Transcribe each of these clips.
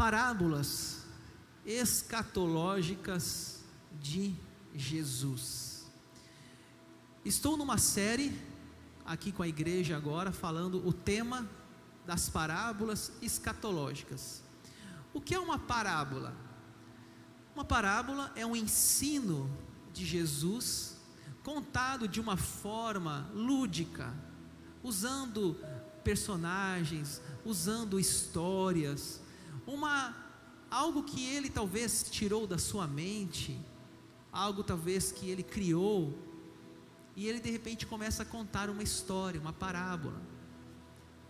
parábolas escatológicas de Jesus. Estou numa série aqui com a igreja agora falando o tema das parábolas escatológicas. O que é uma parábola? Uma parábola é um ensino de Jesus contado de uma forma lúdica, usando personagens, usando histórias, uma algo que ele talvez tirou da sua mente, algo talvez que ele criou, e ele de repente começa a contar uma história, uma parábola.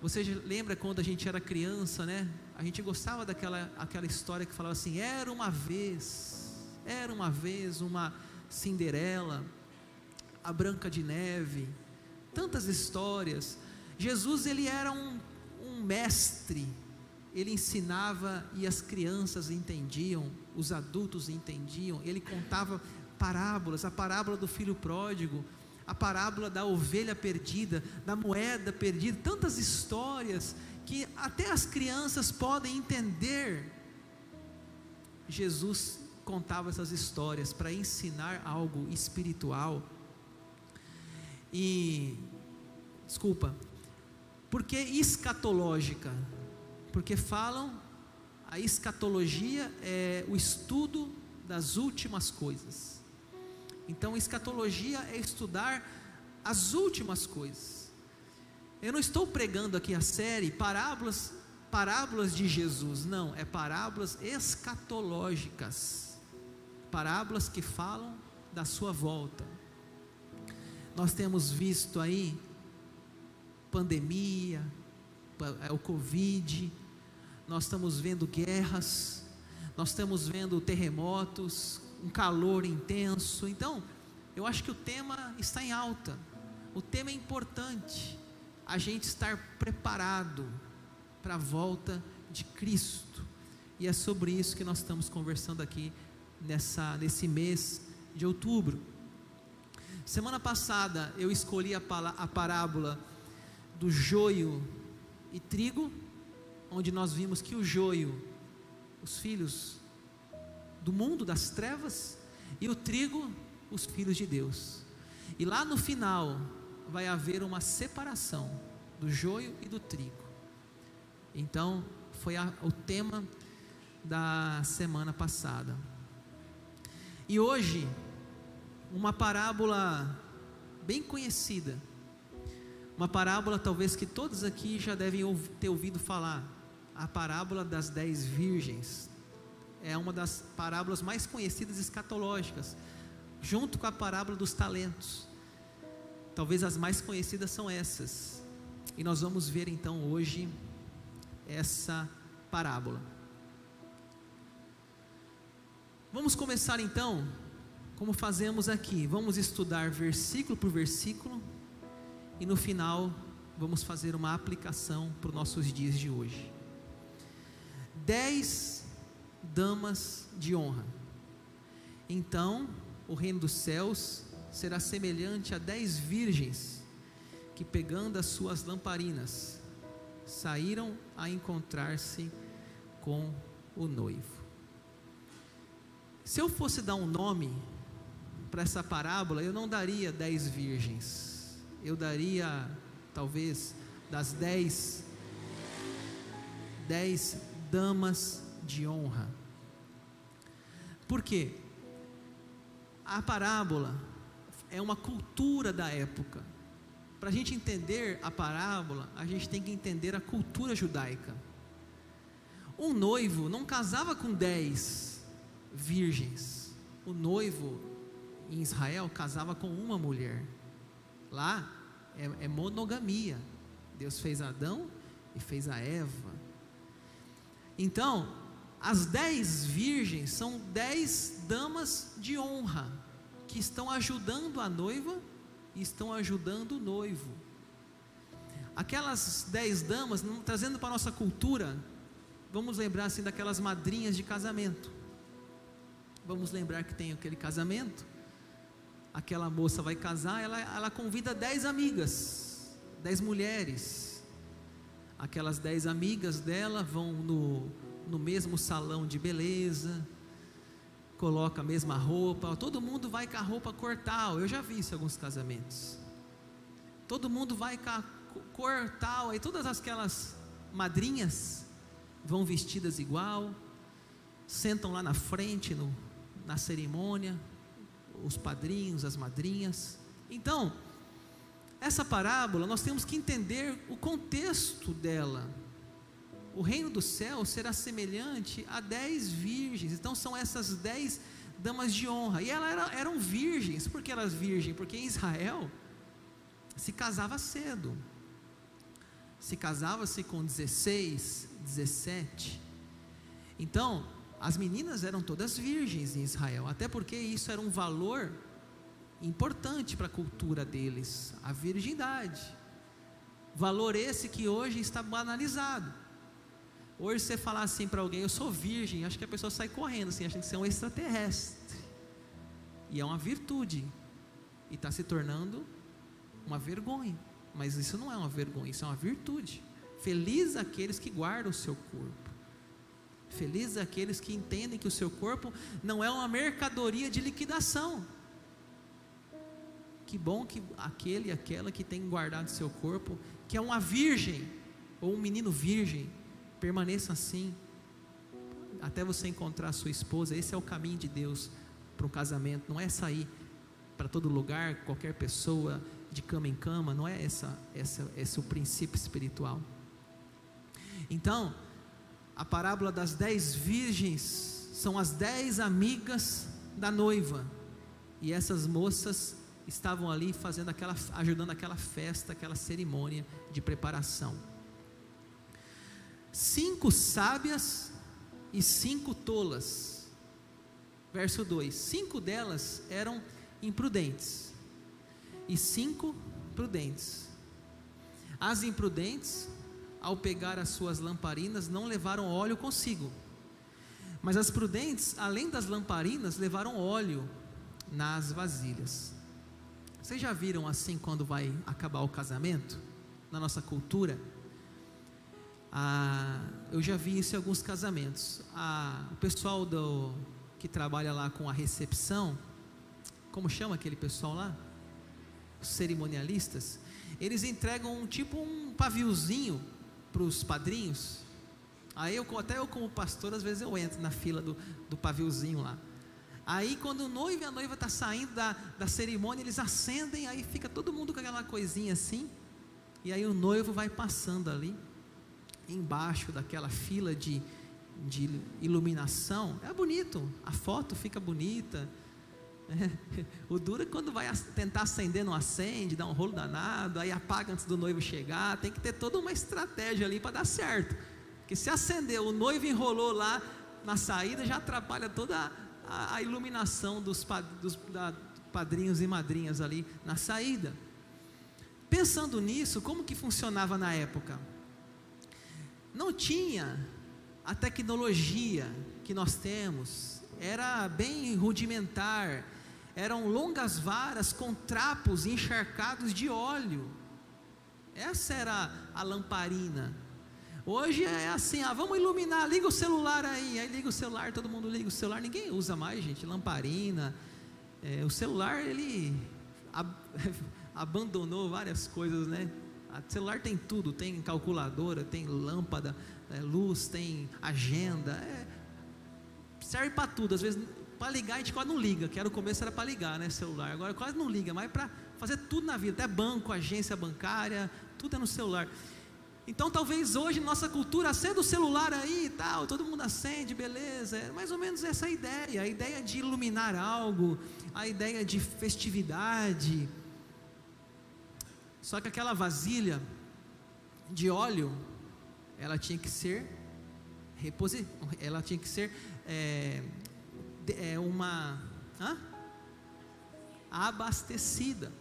Você lembra quando a gente era criança, né? A gente gostava daquela aquela história que falava assim: era uma vez, era uma vez uma Cinderela, a Branca de Neve, tantas histórias. Jesus ele era um, um mestre, ele ensinava e as crianças entendiam, os adultos entendiam, ele contava parábolas, a parábola do filho pródigo, a parábola da ovelha perdida, da moeda perdida, tantas histórias que até as crianças podem entender. Jesus contava essas histórias para ensinar algo espiritual. E desculpa, porque escatológica? Porque falam a escatologia é o estudo das últimas coisas. Então, escatologia é estudar as últimas coisas. Eu não estou pregando aqui a série parábolas, parábolas de Jesus, não, é parábolas escatológicas. Parábolas que falam da sua volta. Nós temos visto aí pandemia, é o Covid, nós estamos vendo guerras, nós estamos vendo terremotos, um calor intenso. Então, eu acho que o tema está em alta. O tema é importante. A gente estar preparado para a volta de Cristo. E é sobre isso que nós estamos conversando aqui nessa, nesse mês de outubro. Semana passada eu escolhi a, a parábola do joio e trigo, onde nós vimos que o joio, os filhos do mundo das trevas, e o trigo, os filhos de Deus. E lá no final vai haver uma separação do joio e do trigo. Então, foi a, o tema da semana passada. E hoje, uma parábola bem conhecida, uma parábola talvez que todos aqui já devem ter ouvido falar, a parábola das dez virgens, é uma das parábolas mais conhecidas escatológicas, junto com a parábola dos talentos. Talvez as mais conhecidas são essas. E nós vamos ver então hoje essa parábola. Vamos começar então, como fazemos aqui. Vamos estudar versículo por versículo e no final vamos fazer uma aplicação para os nossos dias de hoje. Dez damas de honra. Então o reino dos céus será semelhante a dez virgens que, pegando as suas lamparinas, saíram a encontrar-se com o noivo. Se eu fosse dar um nome para essa parábola, eu não daria dez virgens, eu daria talvez das dez, dez damas de honra. Por quê? A parábola é uma cultura da época. Para a gente entender a parábola, a gente tem que entender a cultura judaica. Um noivo não casava com dez virgens. O noivo em Israel casava com uma mulher. Lá é, é monogamia. Deus fez Adão e fez a Eva. Então, as dez virgens são dez damas de honra que estão ajudando a noiva e estão ajudando o noivo. Aquelas dez damas, trazendo para a nossa cultura, vamos lembrar assim daquelas madrinhas de casamento. Vamos lembrar que tem aquele casamento, aquela moça vai casar, ela, ela convida dez amigas, dez mulheres. Aquelas dez amigas dela vão no no mesmo salão de beleza, coloca a mesma roupa, todo mundo vai com a roupa cortal. Eu já vi isso em alguns casamentos. Todo mundo vai com a cor tal, aí todas aquelas madrinhas vão vestidas igual, sentam lá na frente no, na cerimônia, os padrinhos, as madrinhas. Então, essa parábola nós temos que entender o contexto dela. O reino do céu será semelhante a dez virgens. Então são essas dez damas de honra. E elas eram, eram virgens. Por que elas virgens? Porque em Israel se casava cedo. Se casava-se com 16, 17. Então, as meninas eram todas virgens em Israel, até porque isso era um valor importante para a cultura deles, a virgindade. Valor esse que hoje está banalizado. Hoje você falar assim para alguém, eu sou virgem, acho que a pessoa sai correndo, assim, achando que você é um extraterrestre. E é uma virtude. E está se tornando uma vergonha. Mas isso não é uma vergonha, isso é uma virtude. Feliz aqueles que guardam o seu corpo. Feliz aqueles que entendem que o seu corpo não é uma mercadoria de liquidação. Que bom que aquele e aquela que tem guardado seu corpo, que é uma virgem ou um menino virgem, permaneça assim até você encontrar sua esposa. Esse é o caminho de Deus para um casamento, não é sair para todo lugar, qualquer pessoa de cama em cama, não é essa, essa esse é o princípio espiritual. Então, a parábola das dez virgens são as dez amigas da noiva, e essas moças estavam ali fazendo aquela, ajudando aquela festa, aquela cerimônia de preparação. Cinco sábias e cinco tolas. Verso 2: Cinco delas eram imprudentes, e cinco prudentes. As imprudentes, ao pegar as suas lamparinas, não levaram óleo consigo. Mas as prudentes, além das lamparinas, levaram óleo nas vasilhas. Vocês já viram assim quando vai acabar o casamento? Na nossa cultura? Ah, eu já vi isso em alguns casamentos. Ah, o pessoal do, que trabalha lá com a recepção, como chama aquele pessoal lá? Os cerimonialistas. Eles entregam um, tipo um paviozinho para os padrinhos. Aí eu, até eu como pastor, às vezes eu entro na fila do, do paviozinho lá. Aí quando o noivo e a noiva estão tá saindo da, da cerimônia, eles acendem, aí fica todo mundo com aquela coisinha assim. E aí o noivo vai passando ali, embaixo daquela fila de, de iluminação. É bonito, a foto fica bonita. É. O duro é quando vai tentar acender, não acende, dá um rolo danado, aí apaga antes do noivo chegar. Tem que ter toda uma estratégia ali para dar certo. Porque se acender, o noivo enrolou lá na saída, já atrapalha toda a a, a iluminação dos, dos da, padrinhos e madrinhas ali na saída. Pensando nisso, como que funcionava na época? Não tinha a tecnologia que nós temos, era bem rudimentar, eram longas varas com trapos encharcados de óleo. Essa era a lamparina. Hoje é assim, ah, vamos iluminar, liga o celular aí, aí liga o celular, todo mundo liga o celular, ninguém usa mais, gente, lamparina. É, o celular ele ab abandonou várias coisas, né? O celular tem tudo, tem calculadora, tem lâmpada, é, luz, tem agenda, é, serve para tudo. Às vezes para ligar a gente quase não liga, que era o começo era para ligar, né, celular. Agora quase não liga, mas para fazer tudo na vida, até banco, agência bancária, tudo é no celular. Então, talvez hoje nossa cultura, acenda o celular aí e tal, todo mundo acende, beleza. É mais ou menos essa ideia, a ideia de iluminar algo, a ideia de festividade. Só que aquela vasilha de óleo, ela tinha que ser reposi ela tinha que ser é, é uma hã? abastecida.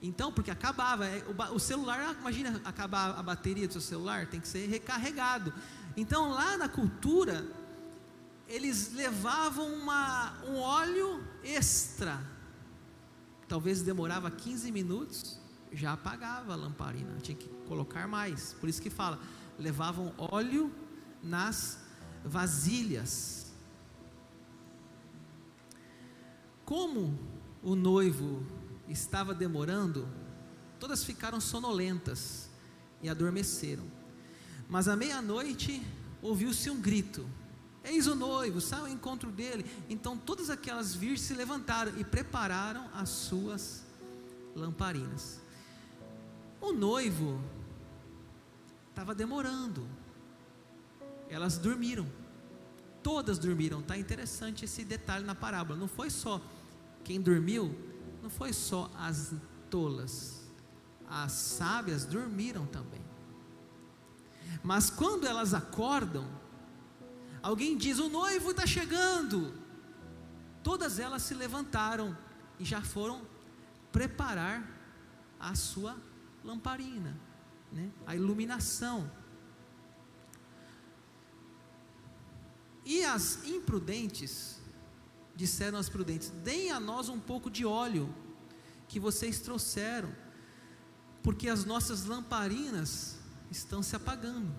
Então, porque acabava, é, o celular, imagina acabar a bateria do seu celular, tem que ser recarregado. Então, lá na cultura, eles levavam uma, um óleo extra. Talvez demorava 15 minutos, já apagava a lamparina, tinha que colocar mais. Por isso que fala, levavam óleo nas vasilhas. Como o noivo estava demorando, todas ficaram sonolentas e adormeceram. Mas à meia-noite ouviu-se um grito: Eis o noivo, sai ao encontro dele. Então todas aquelas virgens se levantaram e prepararam as suas lamparinas. O noivo estava demorando. Elas dormiram. Todas dormiram. Tá interessante esse detalhe na parábola. Não foi só quem dormiu, não foi só as tolas. As sábias dormiram também. Mas quando elas acordam, alguém diz: O noivo está chegando. Todas elas se levantaram e já foram preparar a sua lamparina, né? a iluminação. E as imprudentes disseram às prudentes: Deem a nós um pouco de óleo que vocês trouxeram, porque as nossas lamparinas estão se apagando.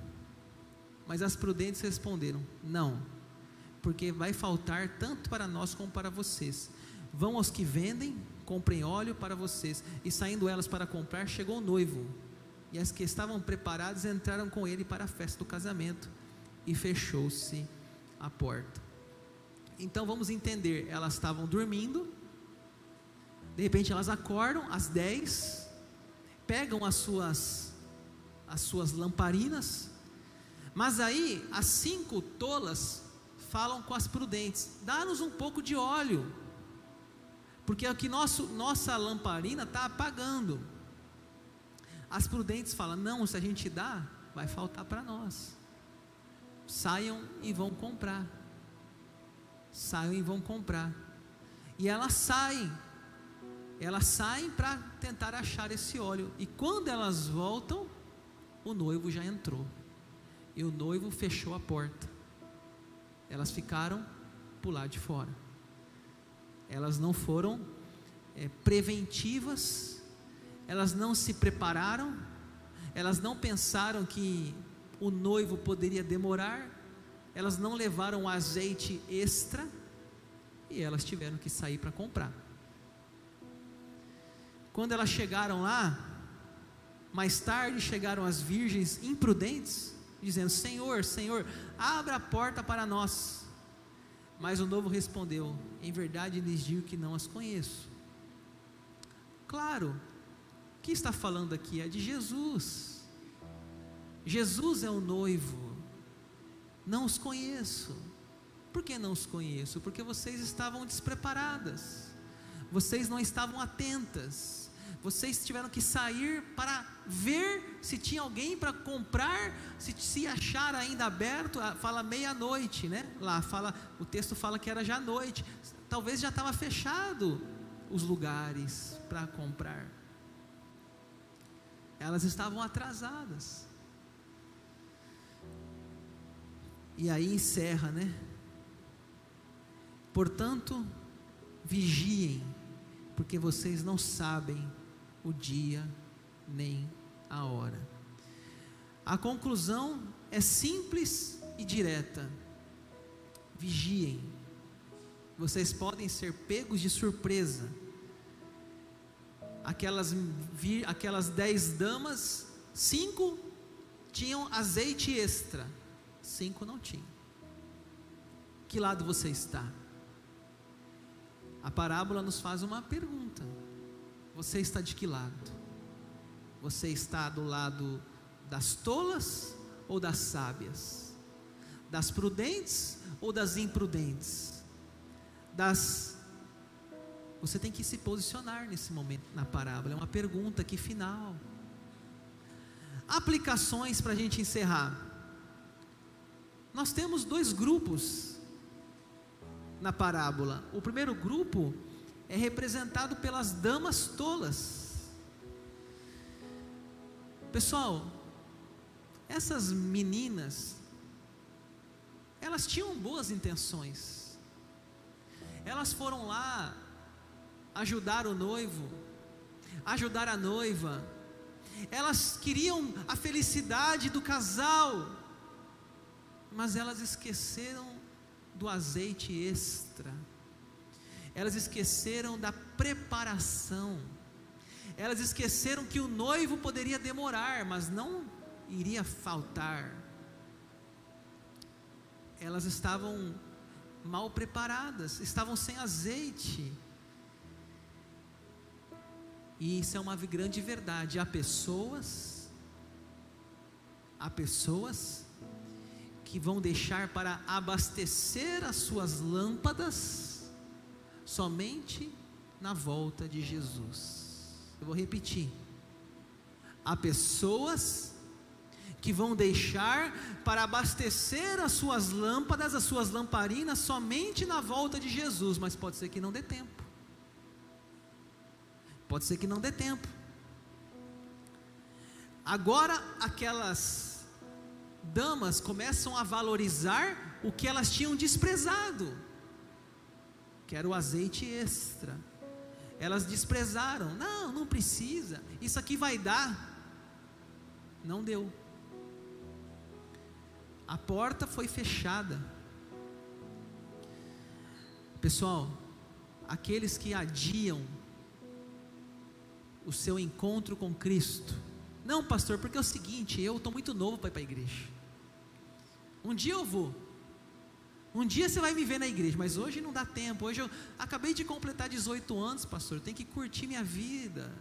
Mas as prudentes responderam: Não, porque vai faltar tanto para nós como para vocês. Vão aos que vendem, comprem óleo para vocês. E saindo elas para comprar, chegou o noivo. E as que estavam preparadas entraram com ele para a festa do casamento. E fechou-se a porta. Então vamos entender: elas estavam dormindo. De repente elas acordam às 10, pegam as suas as suas lamparinas, mas aí as cinco tolas falam com as prudentes: dá-nos um pouco de óleo, porque é que nosso, nossa lamparina está apagando. As prudentes falam: não, se a gente dá, vai faltar para nós. Saiam e vão comprar. Saiam e vão comprar. E elas saem. Elas saem para tentar achar esse óleo. E quando elas voltam, o noivo já entrou. E o noivo fechou a porta. Elas ficaram por lá de fora. Elas não foram é, preventivas, elas não se prepararam, elas não pensaram que o noivo poderia demorar, elas não levaram azeite extra e elas tiveram que sair para comprar. Quando elas chegaram lá, mais tarde chegaram as virgens imprudentes, dizendo: Senhor, Senhor, abra a porta para nós. Mas o novo respondeu: Em verdade lhes digo que não as conheço. Claro, o que está falando aqui é de Jesus. Jesus é o noivo. Não os conheço. Por que não os conheço? Porque vocês estavam despreparadas. Vocês não estavam atentas vocês tiveram que sair para ver se tinha alguém para comprar, se se achar ainda aberto, ah, fala meia-noite, né? Lá fala, o texto fala que era já noite. Talvez já estava fechado os lugares para comprar. Elas estavam atrasadas. E aí encerra, né? Portanto, vigiem, porque vocês não sabem o dia nem a hora. A conclusão é simples e direta. Vigiem. Vocês podem ser pegos de surpresa. Aquelas, aquelas dez damas, cinco tinham azeite extra, cinco não tinham. Que lado você está? A parábola nos faz uma pergunta. Você está de que lado? Você está do lado das tolas ou das sábias? Das prudentes ou das imprudentes? Das Você tem que se posicionar nesse momento na parábola. É uma pergunta aqui final. Aplicações para a gente encerrar. Nós temos dois grupos na parábola. O primeiro grupo é representado pelas damas tolas. Pessoal, essas meninas, elas tinham boas intenções, elas foram lá ajudar o noivo, ajudar a noiva, elas queriam a felicidade do casal, mas elas esqueceram do azeite extra, elas esqueceram da preparação, elas esqueceram que o noivo poderia demorar, mas não iria faltar. Elas estavam mal preparadas, estavam sem azeite. E isso é uma grande verdade. Há pessoas, há pessoas que vão deixar para abastecer as suas lâmpadas somente na volta de Jesus. Eu vou repetir. Há pessoas que vão deixar para abastecer as suas lâmpadas, as suas lamparinas, somente na volta de Jesus, mas pode ser que não dê tempo. Pode ser que não dê tempo. Agora, aquelas damas começam a valorizar o que elas tinham desprezado, que era o azeite extra. Elas desprezaram, não, não precisa, isso aqui vai dar. Não deu a porta foi fechada. Pessoal, aqueles que adiam o seu encontro com Cristo, não, pastor, porque é o seguinte, eu estou muito novo para ir para a igreja. Um dia eu vou. Um dia você vai me ver na igreja, mas hoje não dá tempo. Hoje eu acabei de completar 18 anos, pastor. Eu tenho que curtir minha vida.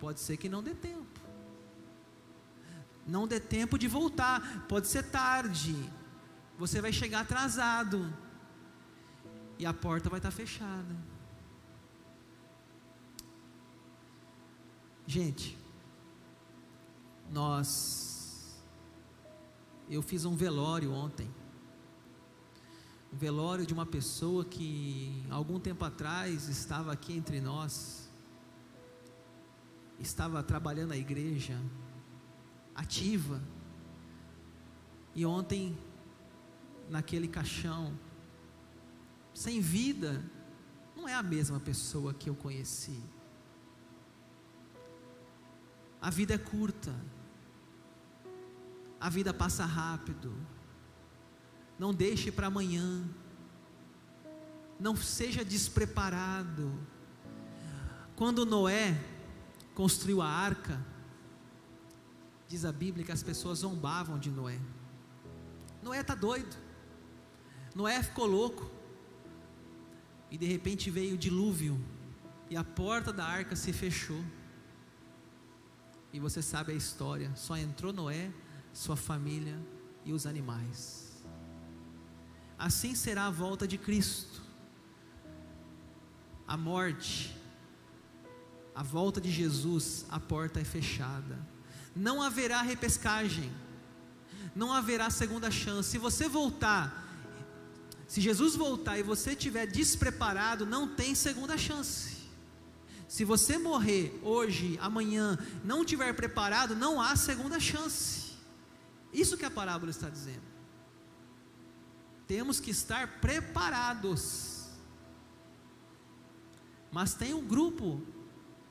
Pode ser que não dê tempo não dê tempo de voltar, pode ser tarde, você vai chegar atrasado, e a porta vai estar fechada. Gente, nós, eu fiz um velório ontem, um velório de uma pessoa que algum tempo atrás estava aqui entre nós, estava trabalhando na igreja, ativa. E ontem, naquele caixão, sem vida, não é a mesma pessoa que eu conheci. A vida é curta, a vida passa rápido. Não deixe para amanhã, não seja despreparado. Quando Noé construiu a arca, Diz a Bíblia que as pessoas zombavam de Noé. Noé está doido. Noé ficou louco. E de repente veio o dilúvio. E a porta da arca se fechou. E você sabe a história. Só entrou Noé, sua família e os animais. Assim será a volta de Cristo. A morte, a volta de Jesus, a porta é fechada não haverá repescagem, não haverá segunda chance. Se você voltar, se Jesus voltar e você estiver despreparado, não tem segunda chance. Se você morrer hoje, amanhã, não estiver preparado, não há segunda chance. Isso que a parábola está dizendo. Temos que estar preparados. Mas tem um grupo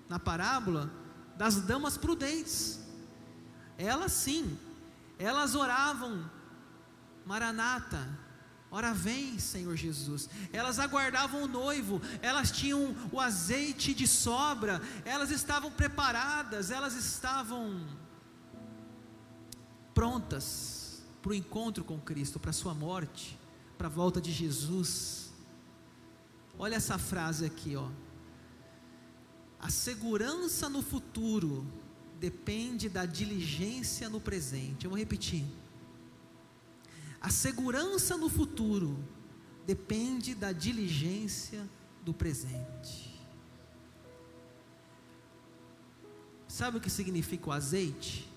na parábola das damas prudentes. Elas sim, elas oravam, Maranata, ora vem, Senhor Jesus. Elas aguardavam o noivo, elas tinham o azeite de sobra, elas estavam preparadas, elas estavam prontas para o encontro com Cristo, para a sua morte, para a volta de Jesus. Olha essa frase aqui, ó. A segurança no futuro depende da diligência no presente. Eu vou repetir. A segurança no futuro depende da diligência do presente. Sabe o que significa o azeite?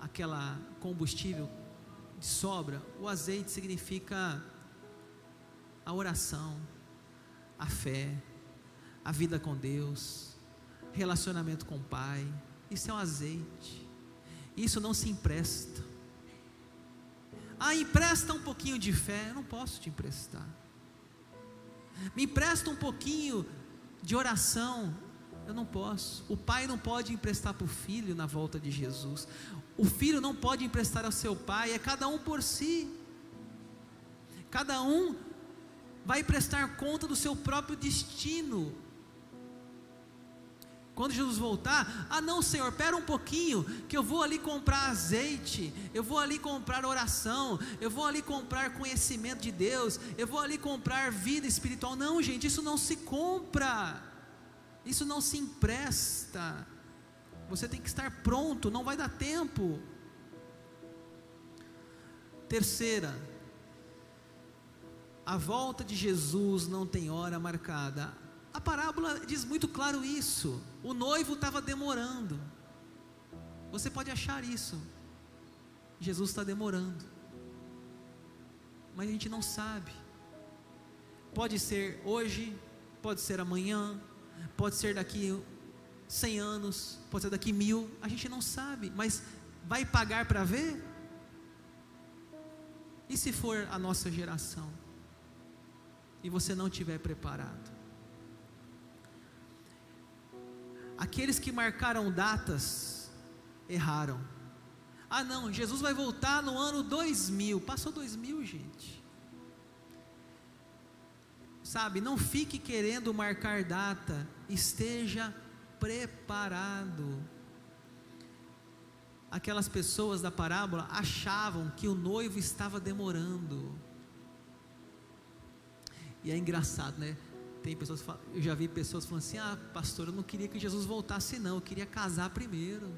Aquela combustível de sobra. O azeite significa a oração, a fé, a vida com Deus, relacionamento com o Pai isso é um azeite. Isso não se empresta. Ah, empresta um pouquinho de fé. Eu não posso te emprestar. Me empresta um pouquinho de oração. Eu não posso. O pai não pode emprestar para o filho na volta de Jesus. O filho não pode emprestar ao seu pai, é cada um por si. Cada um vai prestar conta do seu próprio destino. Quando Jesus voltar, ah não, Senhor, espera um pouquinho, que eu vou ali comprar azeite, eu vou ali comprar oração, eu vou ali comprar conhecimento de Deus, eu vou ali comprar vida espiritual. Não, gente, isso não se compra. Isso não se empresta. Você tem que estar pronto, não vai dar tempo. Terceira, a volta de Jesus não tem hora marcada. A parábola diz muito claro isso. O noivo estava demorando. Você pode achar isso. Jesus está demorando. Mas a gente não sabe. Pode ser hoje, pode ser amanhã, pode ser daqui 100 anos, pode ser daqui mil, a gente não sabe, mas vai pagar para ver? E se for a nossa geração? E você não tiver preparado? Aqueles que marcaram datas erraram. Ah, não, Jesus vai voltar no ano 2000. Passou 2000, gente. Sabe, não fique querendo marcar data, esteja preparado. Aquelas pessoas da parábola achavam que o noivo estava demorando. E é engraçado, né? Tem pessoas, eu já vi pessoas falando assim: "Ah, pastor, eu não queria que Jesus voltasse não, eu queria casar primeiro".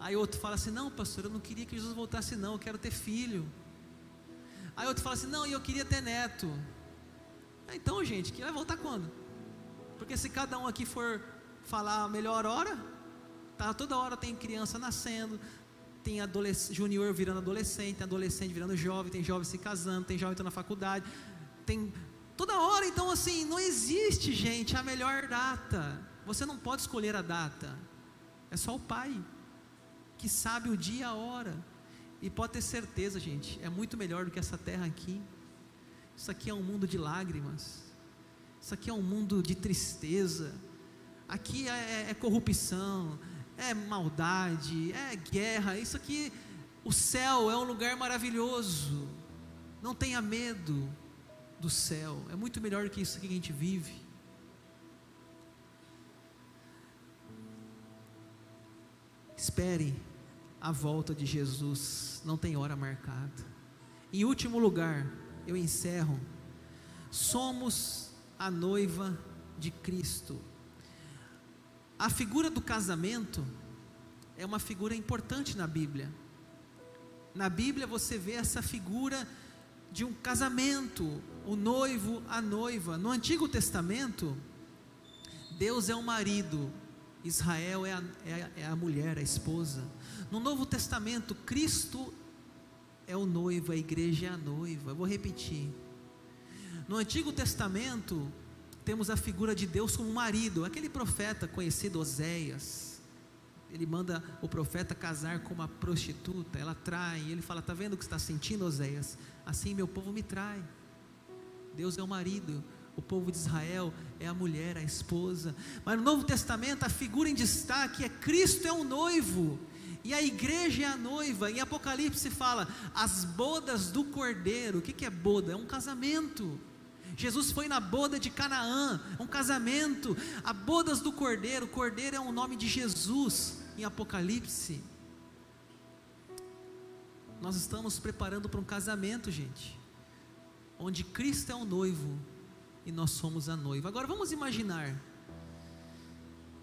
Aí outro fala assim: "Não, pastor, eu não queria que Jesus voltasse não, eu quero ter filho". Aí outro fala assim: não, e eu queria ter neto. Então, gente, que vai voltar quando? Porque se cada um aqui for falar a melhor hora, tá, toda hora tem criança nascendo, tem junior virando adolescente, tem adolescente virando jovem, tem jovem se casando, tem jovem entrando na faculdade, tem toda hora, então assim, não existe, gente, a melhor data. Você não pode escolher a data. É só o pai que sabe o dia e a hora. E pode ter certeza, gente, é muito melhor do que essa terra aqui. Isso aqui é um mundo de lágrimas. Isso aqui é um mundo de tristeza. Aqui é, é, é corrupção, é maldade, é guerra. Isso aqui, o céu é um lugar maravilhoso. Não tenha medo do céu. É muito melhor do que isso que a gente vive. Espere a volta de Jesus, não tem hora marcada. Em último lugar, eu encerro. Somos a noiva de Cristo. A figura do casamento é uma figura importante na Bíblia. Na Bíblia você vê essa figura de um casamento, o noivo, a noiva. No Antigo Testamento, Deus é o marido, Israel é a, é, é a mulher, a esposa. No Novo Testamento, Cristo é o noivo, a igreja é a noiva. Eu vou repetir. No Antigo Testamento, temos a figura de Deus como marido, aquele profeta conhecido, Oséias. Ele manda o profeta casar com uma prostituta, ela trai, ele fala: Está vendo o que está sentindo, Oséias? Assim meu povo me trai. Deus é o marido, o povo de Israel é a mulher, a esposa. Mas no Novo Testamento, a figura em destaque é Cristo é o noivo. E a igreja é a noiva. Em Apocalipse fala as bodas do cordeiro. O que, é boda? É um casamento. Jesus foi na boda de Canaã, um casamento. A bodas do cordeiro. Cordeiro é o nome de Jesus em Apocalipse. Nós estamos preparando para um casamento, gente, onde Cristo é o noivo e nós somos a noiva. Agora vamos imaginar.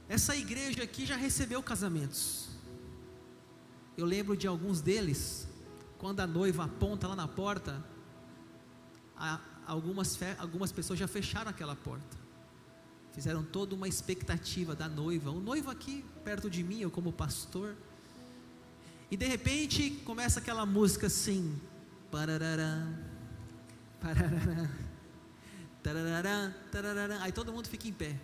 Essa igreja aqui já recebeu casamentos. Eu lembro de alguns deles, quando a noiva aponta lá na porta, algumas, algumas pessoas já fecharam aquela porta. Fizeram toda uma expectativa da noiva. O noivo aqui perto de mim, eu como pastor. E de repente começa aquela música assim. Pararará, pararará, tararará, tararará. Aí todo mundo fica em pé.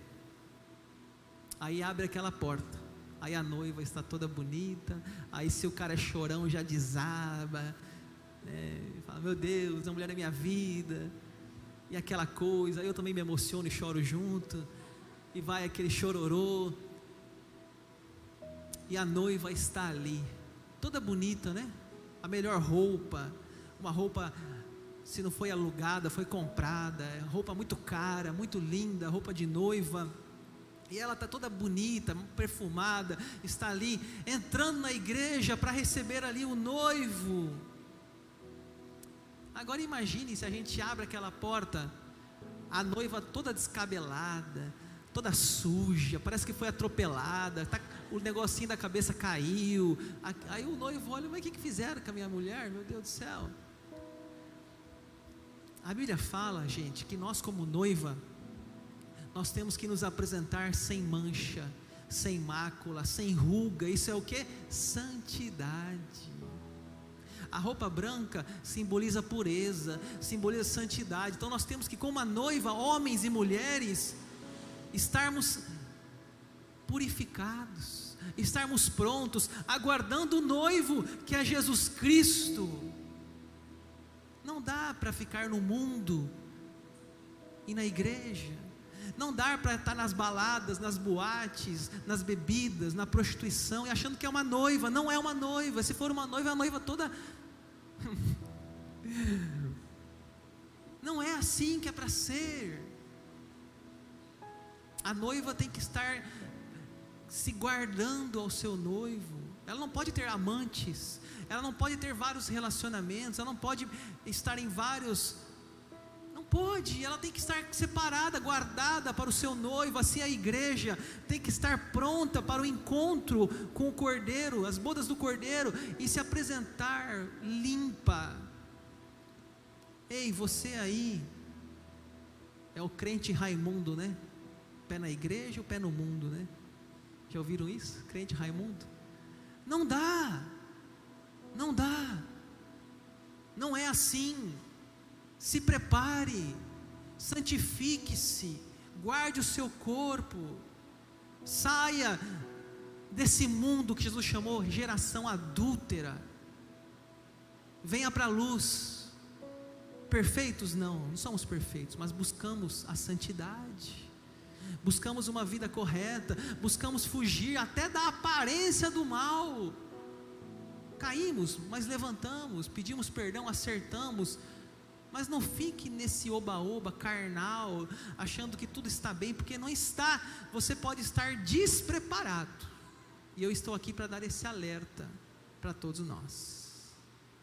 Aí abre aquela porta aí a noiva está toda bonita, aí se o cara é chorão já desaba, né? fala, meu Deus, a mulher é minha vida. e aquela coisa, eu também me emociono e choro junto, e vai aquele chororô, e a noiva está ali, toda bonita, né? A melhor roupa, uma roupa, se não foi alugada, foi comprada, roupa muito cara, muito linda, roupa de noiva. E ela está toda bonita, perfumada, está ali entrando na igreja para receber ali o noivo. Agora imagine se a gente abre aquela porta, a noiva toda descabelada, toda suja, parece que foi atropelada, tá, o negocinho da cabeça caiu. Aí o noivo olha, mas o que, que fizeram com a minha mulher? Meu Deus do céu. A Bíblia fala, gente, que nós, como noiva, nós temos que nos apresentar sem mancha, sem mácula, sem ruga. Isso é o que? Santidade. A roupa branca simboliza pureza, simboliza santidade. Então nós temos que, como a noiva, homens e mulheres, estarmos purificados, estarmos prontos, aguardando o noivo que é Jesus Cristo. Não dá para ficar no mundo e na igreja. Não dá para estar nas baladas, nas boates, nas bebidas, na prostituição e achando que é uma noiva. Não é uma noiva. Se for uma noiva, é a noiva toda. Não é assim que é para ser. A noiva tem que estar se guardando ao seu noivo. Ela não pode ter amantes, ela não pode ter vários relacionamentos, ela não pode estar em vários. Pode, ela tem que estar separada, guardada para o seu noivo. Assim a igreja tem que estar pronta para o encontro com o cordeiro, as bodas do cordeiro, e se apresentar limpa. Ei, você aí, é o crente Raimundo, né? Pé na igreja, o pé no mundo, né? Já ouviram isso? Crente Raimundo? Não dá, não dá, não é assim. Se prepare, santifique-se, guarde o seu corpo, saia desse mundo que Jesus chamou geração adúltera, venha para a luz. Perfeitos não, não somos perfeitos, mas buscamos a santidade buscamos uma vida correta, buscamos fugir até da aparência do mal. Caímos, mas levantamos, pedimos perdão, acertamos, mas não fique nesse oba-oba carnal, achando que tudo está bem, porque não está. Você pode estar despreparado. E eu estou aqui para dar esse alerta para todos nós.